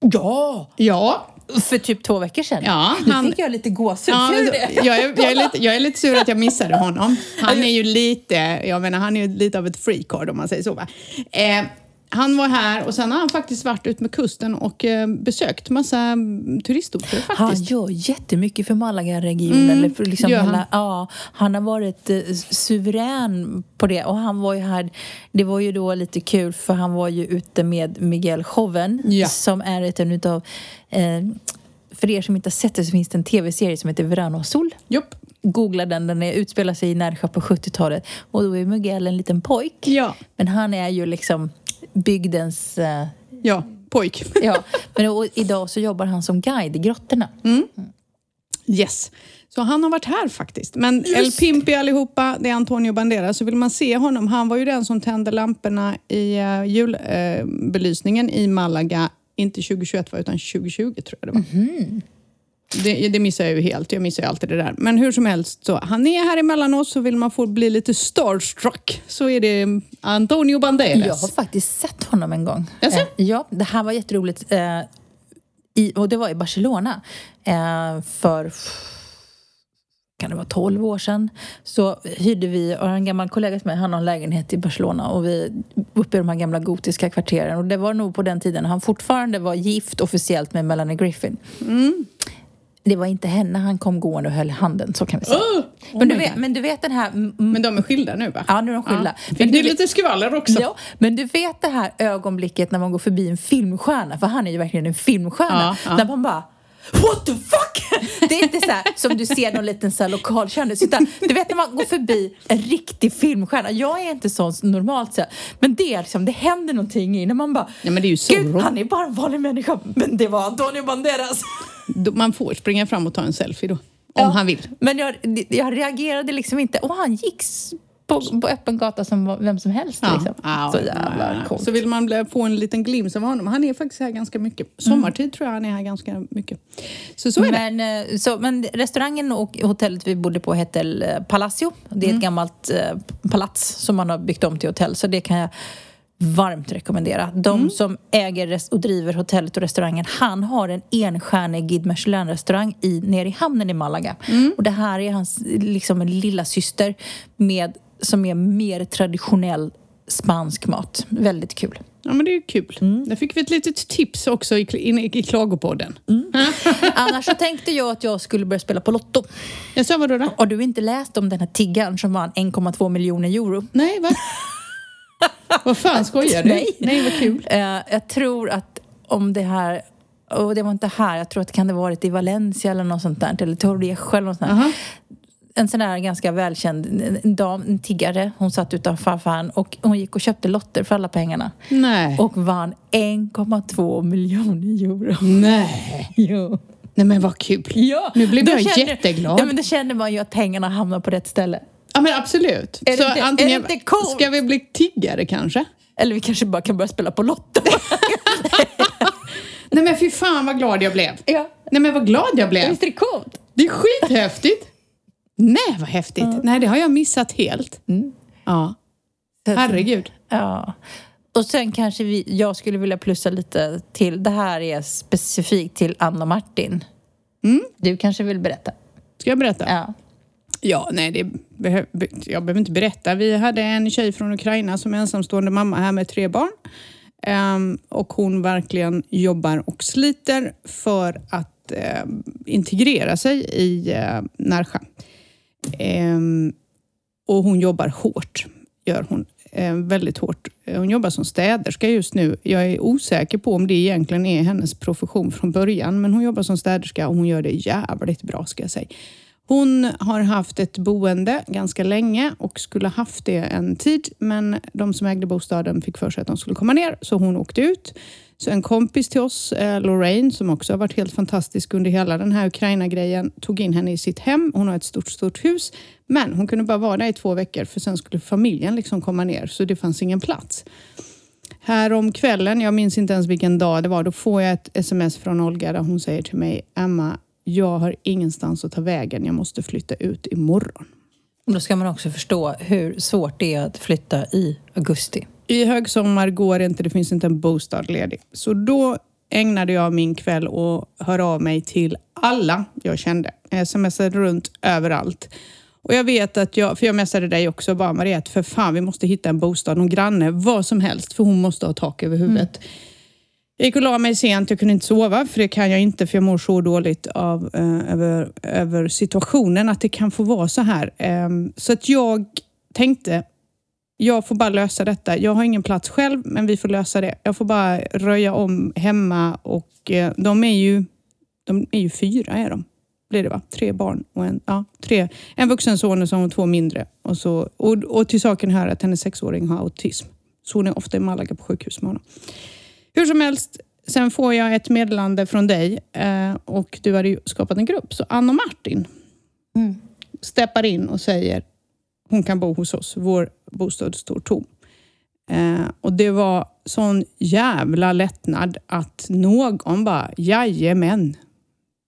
Ja! Ja, för typ två veckor sedan. Ja, han... Nu fick jag lite gåshud. Ja, jag, är, jag, är lite, jag är lite sur att jag missade honom. Han är ju lite, jag menar han är ju lite av ett freakard om man säger så va. Eh, han var här och sen har han faktiskt varit ut med kusten och eh, besökt massa turistorter Han faktiskt. gör jättemycket för Malaga-regionen. Mm, eller för liksom gör han. hela, ja, han har varit eh, suverän på det. Och han var ju här, det var ju då lite kul för han var ju ute med Miguel Joven Ja. som är ett utav eh, för er som inte har sett det så finns det en tv-serie som heter Verano sol. Jopp. Googla den, den är, utspelar sig i Närsjö på 70-talet. Och då är Miguel en liten pojk. Ja. Men han är ju liksom bygdens... Eh, Ja, pojk. ja. Men idag så jobbar han som guide i grottorna. Yes. Så han har varit här faktiskt. Men El Pimpi allihopa, det är Antonio Banderas. Så vill man se honom, han var ju den som tände lamporna i uh, julbelysningen i Malaga. Inte 2021 va, utan 2020 tror jag det var. Det, det missar jag ju helt. Jag missar ju alltid det där. Men hur som helst, så han är här emellan oss så vill man få bli lite starstruck så är det Antonio Banderas. Jag har faktiskt sett honom en gång. Jaså? Eh, ja, det här var jätteroligt. Eh, i, och det var i Barcelona. Eh, för kan det vara 12 år sedan, så hyrde vi, och en gammal kollega till mig, han har en lägenhet i Barcelona och vi uppe i de här gamla gotiska kvarteren. Och det var nog på den tiden han fortfarande var gift officiellt med Melanie Griffin. Det var inte henne han kom gående och höll handen, så kan vi säga. Oh, men, du vet, men du vet den här... Men de är skilda nu va? Ja, nu är de skilda. Fick Men du du vet- lite skvaller också? Ja, men du vet det här ögonblicket när man går förbi en filmstjärna, för han är ju verkligen en filmstjärna. Ja, ja. När man bara What the fuck! Det är inte så här som du ser någon liten så här lokalkändis. Utan du vet när man går förbi en riktig filmstjärna. Jag är inte sån normalt så här, Men det är liksom, det händer någonting i när man bara Ja, men det är ju så Gud, han är bara en vanlig människa. Men det var Antonio Banderas. Man får springa fram och ta en selfie då. Om Ja. han vill. Men jag, jag reagerade liksom inte. Och han gick på, på öppen gata som vem som helst. Liksom. Ja, så ja, jävla ja. coolt. Så vill man få en liten glimt av honom. Han är faktiskt här ganska mycket. Sommartid tror jag han är här ganska mycket. Så så är det. Men, eh, så, men restaurangen och hotellet vi bodde på hette eh, Palacio. Det är Mm. ett gammalt eh, palats som man har byggt om till hotell. Så det kan jag varmt rekommendera. De Mm. som äger och driver hotellet och restaurangen, han har en enstjärnig Guide Michelin-restaurang i, nere i hamnen i Malaga. Mm. Och det här är hans liksom lilla syster med, som är mer traditionell spansk mat. Väldigt kul. Ja, men det är ju kul. Mm. Där fick vi ett litet tips också i, in, i Klagopodden. Annars så tänkte jag att jag skulle börja spela på Lotto. Jag sa vadå då? Har du inte läst om den här tiggaren som vann 1,2 miljoner euro? Nej, va? vad fan skojar du? Nej. Nej, vad kul. Eh, jag tror att om det här, och det var inte här, jag tror att det kan ha varit i Valencia eller något sånt där, eller Torrevieja eller något sånt där. Aha. En sån där ganska välkänd en dam, en tiggare, hon satt utanför affären och hon gick och köpte lotter för alla pengarna. Nej. Och vann 1,2 miljoner euro. Nej. Jo. Nej, men vad kul. Ja, Nu blev jag känner- jätteglad. Ja, men då känner man ju att pengarna hamnar på rätt ställe. Ja, men absolut. Är det så är antingen, det inte coolt? Ska vi bli tiggare kanske? Eller vi kanske bara kan börja spela på Lotto. Nej, men fy fan vad glad jag blev. ja. Nej, men vad glad jag blev. Visst är det coolt? Det är skithäftigt. Nej, vad häftigt. Nej, det har jag missat helt. Ja, Så att- herregud. Ja. Och sen kanske vi, jag skulle vilja plussa lite till, det här är specifikt till Anna Martin. Du kanske vill berätta? Ska jag berätta? Ja. Ja, nej, det behö- jag behöver inte berätta. Vi hade en tjej från Ukraina som är ensamstående mamma här med tre barn. Um, och hon verkligen jobbar och sliter för att uh, integrera sig i uh, Närsjö. Um, och hon jobbar hårt, gör hon. Ehm, väldigt hårt. Hon jobbar som städerska just nu. Jag är osäker på om det egentligen är hennes profession från början, men hon jobbar som städerska och hon gör det jävligt bra ska jag säga. Hon har haft ett boende ganska länge och skulle haft det en tid, men de som ägde bostaden fick för sig att de skulle komma ner, så hon åkte ut. Så en kompis till oss, eh, Lorraine, som också har varit helt fantastisk under hela den här Ukraina-grejen, tog in henne i sitt hem. Hon har ett stort, stort hus, men hon kunde bara vara där i två veckor, för sen skulle familjen liksom komma ner, så det fanns ingen plats. Här om kvällen, jag minns inte ens vilken dag det var, då får jag ett sms från Olga där hon säger till mig, Emma, jag har ingenstans att ta vägen, jag måste flytta ut imorgon. Då ska man också förstå hur svårt det är att flytta i augusti. I högsommar går det inte, det finns inte en bostad ledig. Så då ägnade jag min kväll och höra av mig till alla jag kände. Jag smsade runt överallt. Och jag vet att jag, för jag messade dig också, bara Mariette, för fan vi måste hitta en bostad, någon granne, vad som helst, för hon måste ha tak över huvudet. Mm. Jag gick och la mig sent, jag kunde inte sova, för det kan jag inte, för jag mår så dåligt av, eh, över, över situationen, att det kan få vara så här. Eh, så att jag tänkte, jag får bara lösa detta. Jag har ingen plats själv, men vi får lösa det. Jag får bara röja om hemma och eh, de är ju, de är ju fyra är de. Blir det va? Tre barn och en, ja, tre. en vuxen son och så två mindre. Och, så, och, och till saken hör att hennes sexåring har autism. Så hon är ofta i Malaga på sjukhus med honom. Hur som helst, sen får jag ett meddelande från dig eh, och du hade ju skapat en grupp. Så Anna och Martin mm. steppar in och säger hon kan bo hos oss. Vår bostad står tom. Eh, och det var sån jävla lättnad att någon bara, jajamän.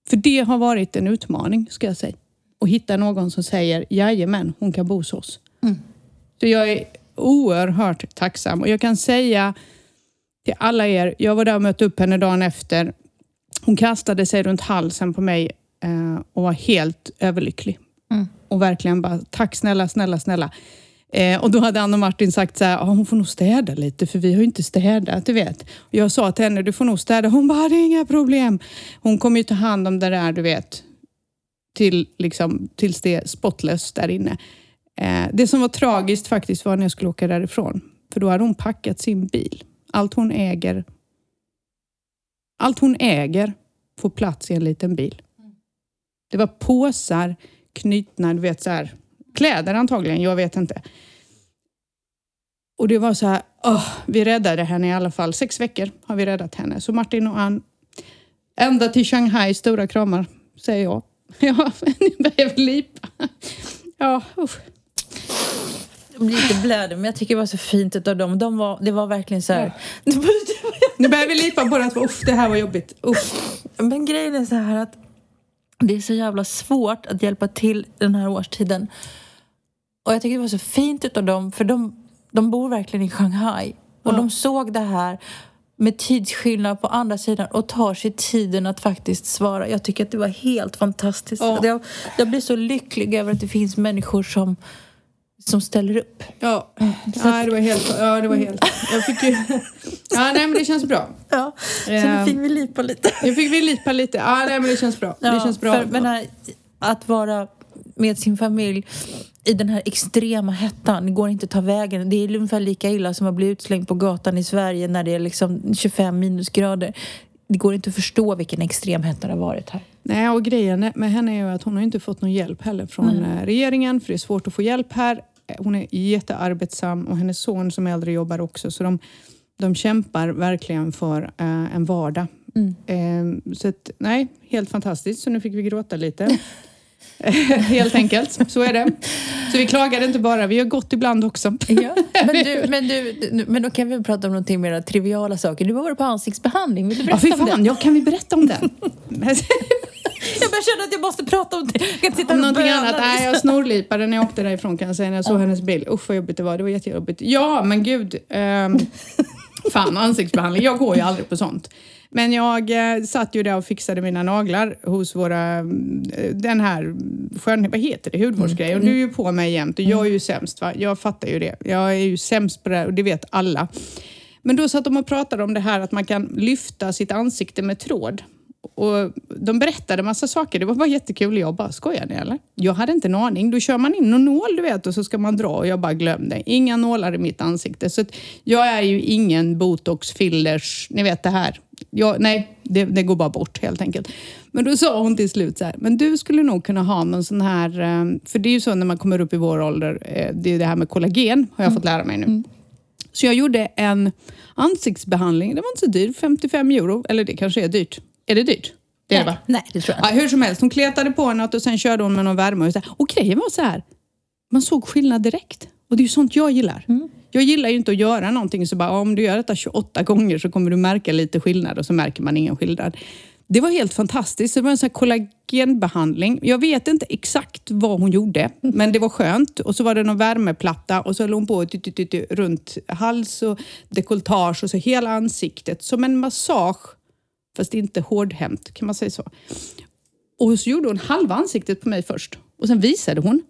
För det har varit en utmaning, ska jag säga. Att hitta någon som säger, jajamän, hon kan bo hos oss. Mm. Så jag är oerhört tacksam och jag kan säga till alla er, jag var där och mötte upp henne dagen efter. Hon kastade sig runt halsen på mig eh, och var helt överlycklig. Mm. Och verkligen bara, tack snälla, snälla, snälla. Eh, och då hade Anna och Martin sagt så här, ah, hon får nog städa lite för vi har ju inte städat, du vet. Och jag sa till henne, du får nog städa. Hon bara, det är inga problem. Hon kommer ju ta hand om det där, du vet, till, liksom, tills det är spotless där inne. Eh, det som var tragiskt faktiskt var när jag skulle åka därifrån. För då hade hon packat sin bil. Allt hon äger, allt hon äger får plats i en liten bil. Det var påsar, knutna, du vet så här, kläder antagligen, jag vet inte. Och det var så här, oh, vi räddade henne i alla fall. Sex veckor har vi räddat henne. Så Martin och Ann, ända till Shanghai, stora kramar, säger jag. Ja, ni börjar lipa. Ja, usch. Blir lite blödig, men jag tycker det var så fint utav dem. De var, det var verkligen så här... Ja. nu börjar vi lipa på det att uff, det här var jobbigt. Uff. Men grejen är så här att det är så jävla svårt att hjälpa till den här årstiden. Och jag tycker det var så fint utav dem, för de, de bor verkligen i Shanghai. Och ja. de såg det här med tidsskillnad på andra sidan och tar sig tiden att faktiskt svara. Jag tycker att det var helt fantastiskt. Ja. Jag, jag blir så lycklig över att det finns människor som som ställer upp. Ja, ja det var helt... Ja, det var helt jag fick ju, ja, nej, men det känns bra. Ja, så nu ehm, fick vi lipa lite. Nu fick vi lipa lite. Ja, nej, men det känns bra. Ja, det känns bra. För, men här, att vara med sin familj i den här extrema hettan. Det går inte att ta vägen. Det är ungefär lika illa som att bli utslängd på gatan i Sverige när det är liksom 25 minusgrader. Det går inte att förstå vilken extrem hetta det har varit här. Nej, och grejen med henne är ju att hon har inte fått någon hjälp heller från mm. regeringen, för det är svårt att få hjälp här. Hon är jättearbetsam och hennes son som är äldre jobbar också, så de, de kämpar verkligen för eh, en vardag. Mm. Eh, så att, nej, helt fantastiskt. Så nu fick vi gråta lite. Helt enkelt, så är det. Så vi klagade inte bara, vi har gått ibland också. Ja. Men, du, men, du, men då kan vi prata om någonting mer triviala saker. Du varit på ansiktsbehandling, vill du berätta ja, fan, om det? Ja, kan vi berätta om den? jag bara känner att jag måste prata om det. Jag kan sitta om någonting annat. Nej, jag snorlipade när jag åkte därifrån kan jag säga, när jag såg hennes bil. Usch vad jobbigt det var, det var jättejobbigt. Ja, men gud. Um, fan, ansiktsbehandling. Jag går ju aldrig på sånt. Men jag eh, satt ju där och fixade mina naglar hos våra, eh, den här skön, vad heter det, hudvårdsgrejen. Mm. Och du är ju på mig jämt och jag är ju sämst. Va? Jag fattar ju det. Jag är ju sämst på det och det vet alla. Men då satt de och pratade om det här att man kan lyfta sitt ansikte med tråd. Och de berättade massa saker. Det var bara jättekul. Jag bara, skojar ni eller? Jag hade inte en aning. Då kör man in någon nål du vet och så ska man dra och jag bara glömde. Inga nålar i mitt ansikte. Så jag är ju ingen botox, fillers, ni vet det här. Jag, nej, det, det, går bara bort helt enkelt. Men då sa hon till slut så här, men du skulle nog kunna ha någon sån här, eh, för det är ju så när man kommer upp i vår ålder, eh, det är det här med kollagen har jag mm. fått lära mig nu. Mm. Så jag gjorde en ansiktsbehandling, det var inte så dyrt, 55 euro, eller det kanske är dyrt. Är det dyrt? Det är nej, det nej, det tror jag inte. Ja, hur som helst, hon kletade på något och sen körde hon med någon värme. Och, så och grejen var så här, man såg skillnad direkt. Och det är ju sånt jag gillar. Mm. Jag gillar ju inte att göra någonting så bara, om du gör detta 28 gånger så kommer du märka lite skillnad och så märker man ingen skillnad. Det var helt fantastiskt. Det var en sån kollagenbehandling. Jag vet inte exakt vad hon gjorde, men det var skönt. Och så var det någon värmeplatta och så höll hon på runt hals och dekolletage och så hela ansiktet. Som en massage, fast inte hårdhänt, kan man säga så. Och så gjorde hon halva ansiktet på mig först och sen visade hon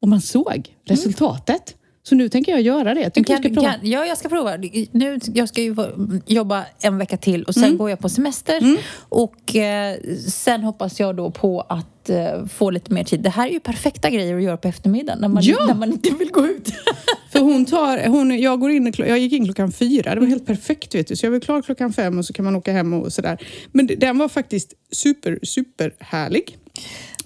Och man såg resultatet. Så nu tänker jag göra det. Jag tycker Kan, du ska prova. kan, ja, jag ska prova. Nu, jag ska ju jobba en vecka till och sen Mm. går jag på semester. Och eh, sen hoppas jag då på att eh, få lite mer tid. Det här är ju perfekta grejer att göra på eftermiddagen när man, Ja! när man inte vill gå ut. För hon tar, hon, jag, går in, jag gick in klockan fyra, det var helt perfekt vet du. Så jag var klar klockan fem och så kan man åka hem och sådär. Men den var faktiskt super, super härlig.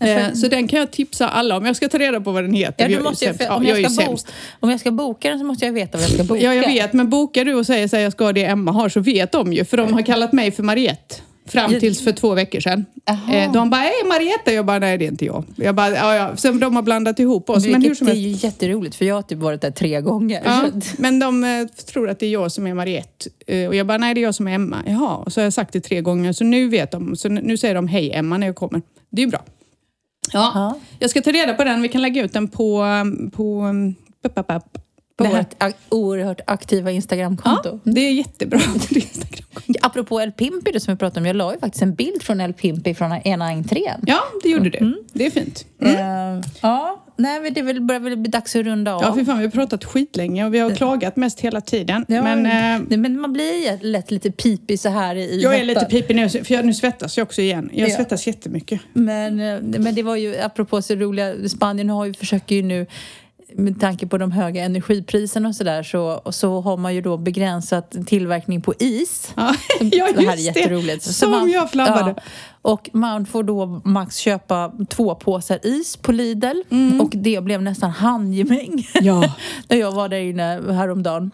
Eh, så den kan jag tipsa alla om. Jag ska ta reda på vad den heter. Ja, är måste, för, om, Ja, jag jag är ska bo, om jag ska boka den så måste jag veta vad jag ska boka. Ja, jag vet. Men bokar du och säger att jag ska ha det Emma har så vet de ju. För de har kallat mig för Mariette. Fram tills för två veckor sedan. Aha. Eh, de bara, hej Mariette! Jag bara, nej det är inte jag. jag bara, ja, ja. Sen de har blandat ihop oss. Men hur Vilket som är helst. ju jätteroligt för jag har typ varit där tre gånger. Ja, Så men de eh, tror att det är jag som är Mariette. Eh, och jag bara, nej det är jag som är Emma. Jaha, och så har jag sagt det tre gånger. Så nu vet de. Så nu säger de hej Emma när jag kommer. Det är ju bra. Ja, Ja. jag ska ta reda på den. Vi kan lägga ut den på... på, på, på, på Det här vårt- ak- oerhört aktiva Instagramkonto. Ja, det är jättebra. Apropå El Pimpi som vi pratade om. Jag la ju faktiskt en bild från El Pimpi från ena entrén. Ja, det gjorde Mm. det. Det är fint. Eh, ja, nej men det väl, börjar väl bli dags att runda av. Ja, för fan, vi har pratat skitlänge och vi har klagat mest hela tiden. Ja, men eh, nej, men man blir lätt lite pipig så här i jag är lite pipig nu, för jag, nu svettas jag också igen. Jag Ja. svettas jättemycket. Men, eh, men det var ju, apropå så roliga, Spanien har ju, försöker ju nu med tanke på de höga energipriserna och sådär så, så har man ju då begränsat tillverkning på is. Ja, ja det här är just jätteroligt. Så Som man- jag flabbade. Ja, och man får då max köpa två påsar is på Lidl och det blev nästan handgemäng Ja. när jag var där inne häromdagen.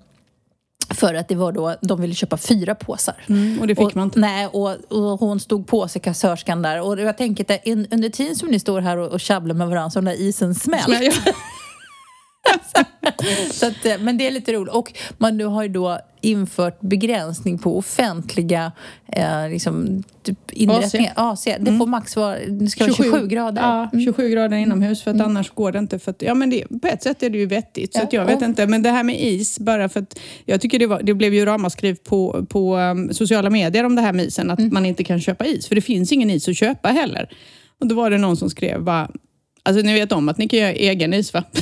För att det var då, de ville köpa fyra påsar. Mm, och det fick och, man inte. Nej, och, och hon stod på sig, kassörskan där. Och jag tänker att under tiden som ni står här och, och tjabblar med varandra så har den där isen smält. Så att, eh, men det är lite roligt. Och man nu har ju då infört begränsning på offentliga eh, liksom, typ inrättningar. AC. Det får max vara det ska vara 27 grader. Ja, Mm. 27 grader inomhus för att annars går det inte. För att, ja, men det, på ett sätt är det ju vettigt. Så Ja, att jag vet och- inte. Men det här med is, bara för att jag tycker det, var, det blev ju ramaskriv på, på um, sociala medier om det här med isen. Att Mm. man inte kan köpa is. För det finns ingen is att köpa heller. Och då var det någon som skrev bara, alltså ni vet om att ni kan göra egen is va?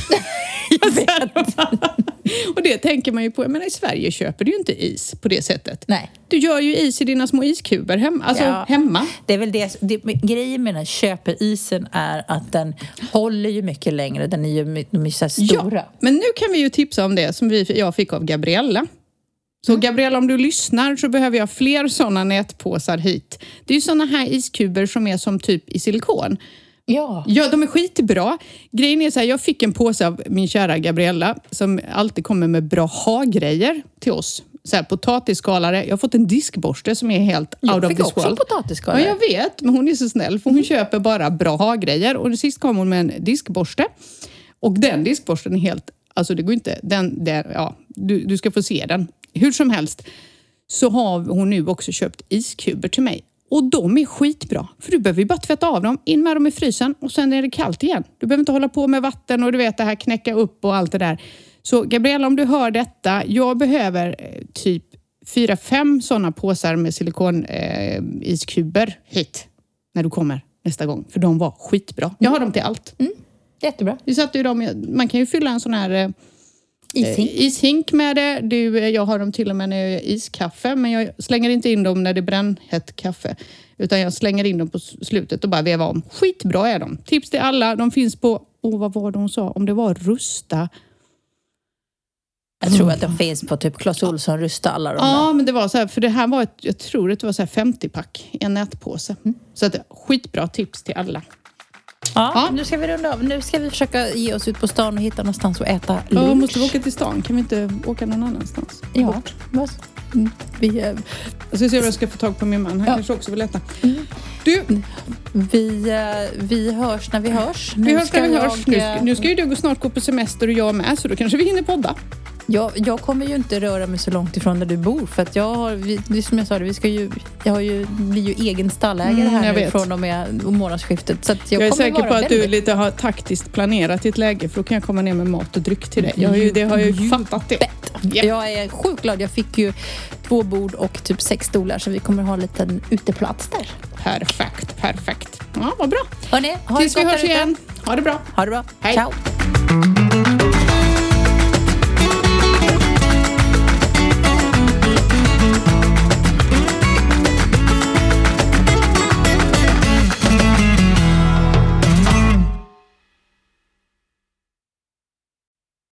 Och det tänker man ju på. Jag menar i Sverige köper du ju inte is på det sättet. Nej. Du gör ju is i dina små iskuber hem, alltså Ja. hemma. Det är väl det, det grejen med den här köpeisen är att den håller ju mycket längre. Den är ju de är så stora. Ja, men nu kan vi ju tipsa om det som vi, jag fick av Gabriella. Så Gabriella, om du lyssnar så behöver jag fler sådana nätpåsar hit. Det är ju sådana här iskuber som är som typ i silikon. Ja. Ja, de är skitbra. Grejen är så här, jag fick en påse av min kära Gabriella som alltid kommer med bra ha-grejer till oss. Så här, potatisskalare. Jag har fått en diskborste som är helt Jag out of fick this också world. potatisskalare. Ja, jag vet. Men hon är så snäll för hon köper bara bra ha-grejer. Och sist kom hon med en diskborste. Och den diskborsten är helt... Alltså det går inte... Den, den, ja, du, du ska få se den. Hur som helst så har hon nu också köpt iskuber till mig. Och de är skitbra. För du behöver ju bara tvätta av dem, in med dem i frysen och sen är det kallt igen. Du behöver inte hålla på med vatten och du vet det här knäcka upp och allt det där. Så Gabriella, om du hör detta. Jag behöver eh, typ fyra, fem sådana påsar med silikoniskuber eh, hit när du kommer nästa gång. För de var skitbra. Jag har dem till allt. Jättebra. Vi satte ju dem, man kan ju fylla en sån här eh, Ishink. Eh, ishink med det. Du, jag har dem till och med när jag gör iskaffe, men jag slänger inte in dem när det är brännhett kaffe. Utan jag slänger in dem på slutet och bara vevar om. Skitbra är de. Tips till alla. De finns på, oh, vad var det hon sa? Om det var Rusta. Jag tror att de finns på typ Clas Ohlson, Rusta, alla de där. Ja, men det var så här, för det här var ett, jag tror att det var så här 50-pack i en nätpåse. Så att, skitbra tips till alla. Ja, Ja. nu ska vi runda av. Nu ska vi försöka ge oss ut på stan och hitta någonstans att äta Ja, lunch. måste vi åka till stan? Kan vi inte åka någon annanstans? Ja, vad- mm, vi, eh, Jag ska se om jag ska få tag på min man. Han Ja. Mm. kanske också vill äta. Du, vi, eh, vi hörs när vi hörs. vi Nu hörs ska när vi jag, hörs. Nu, eh, ska- nu ska ju du gå snart gå på semester och jag med, så då kanske vi hinner podda. Jag, jag kommer ju inte röra mig så långt ifrån där du bor för att jag har, vi, som jag sa, det, vi ska ju, jag har ju, blir ju egen stallägare Mm, här från och med månadsskiftet. Så jag, Jag, är säker på att du lite har taktiskt planerat ditt läge för då kan jag komma ner med mat och dryck till dig. Jag har ju, det har jag ju fattat det. Ja. Jag är sjukt glad. Jag fick ju två bord och typ sex stolar så vi kommer ha en liten uteplats där. Perfekt, perfekt. Ja, vad bra. Hörni, ha Tills vi hörs igen. Ha det bra. Ha det bra. Hej. Ciao.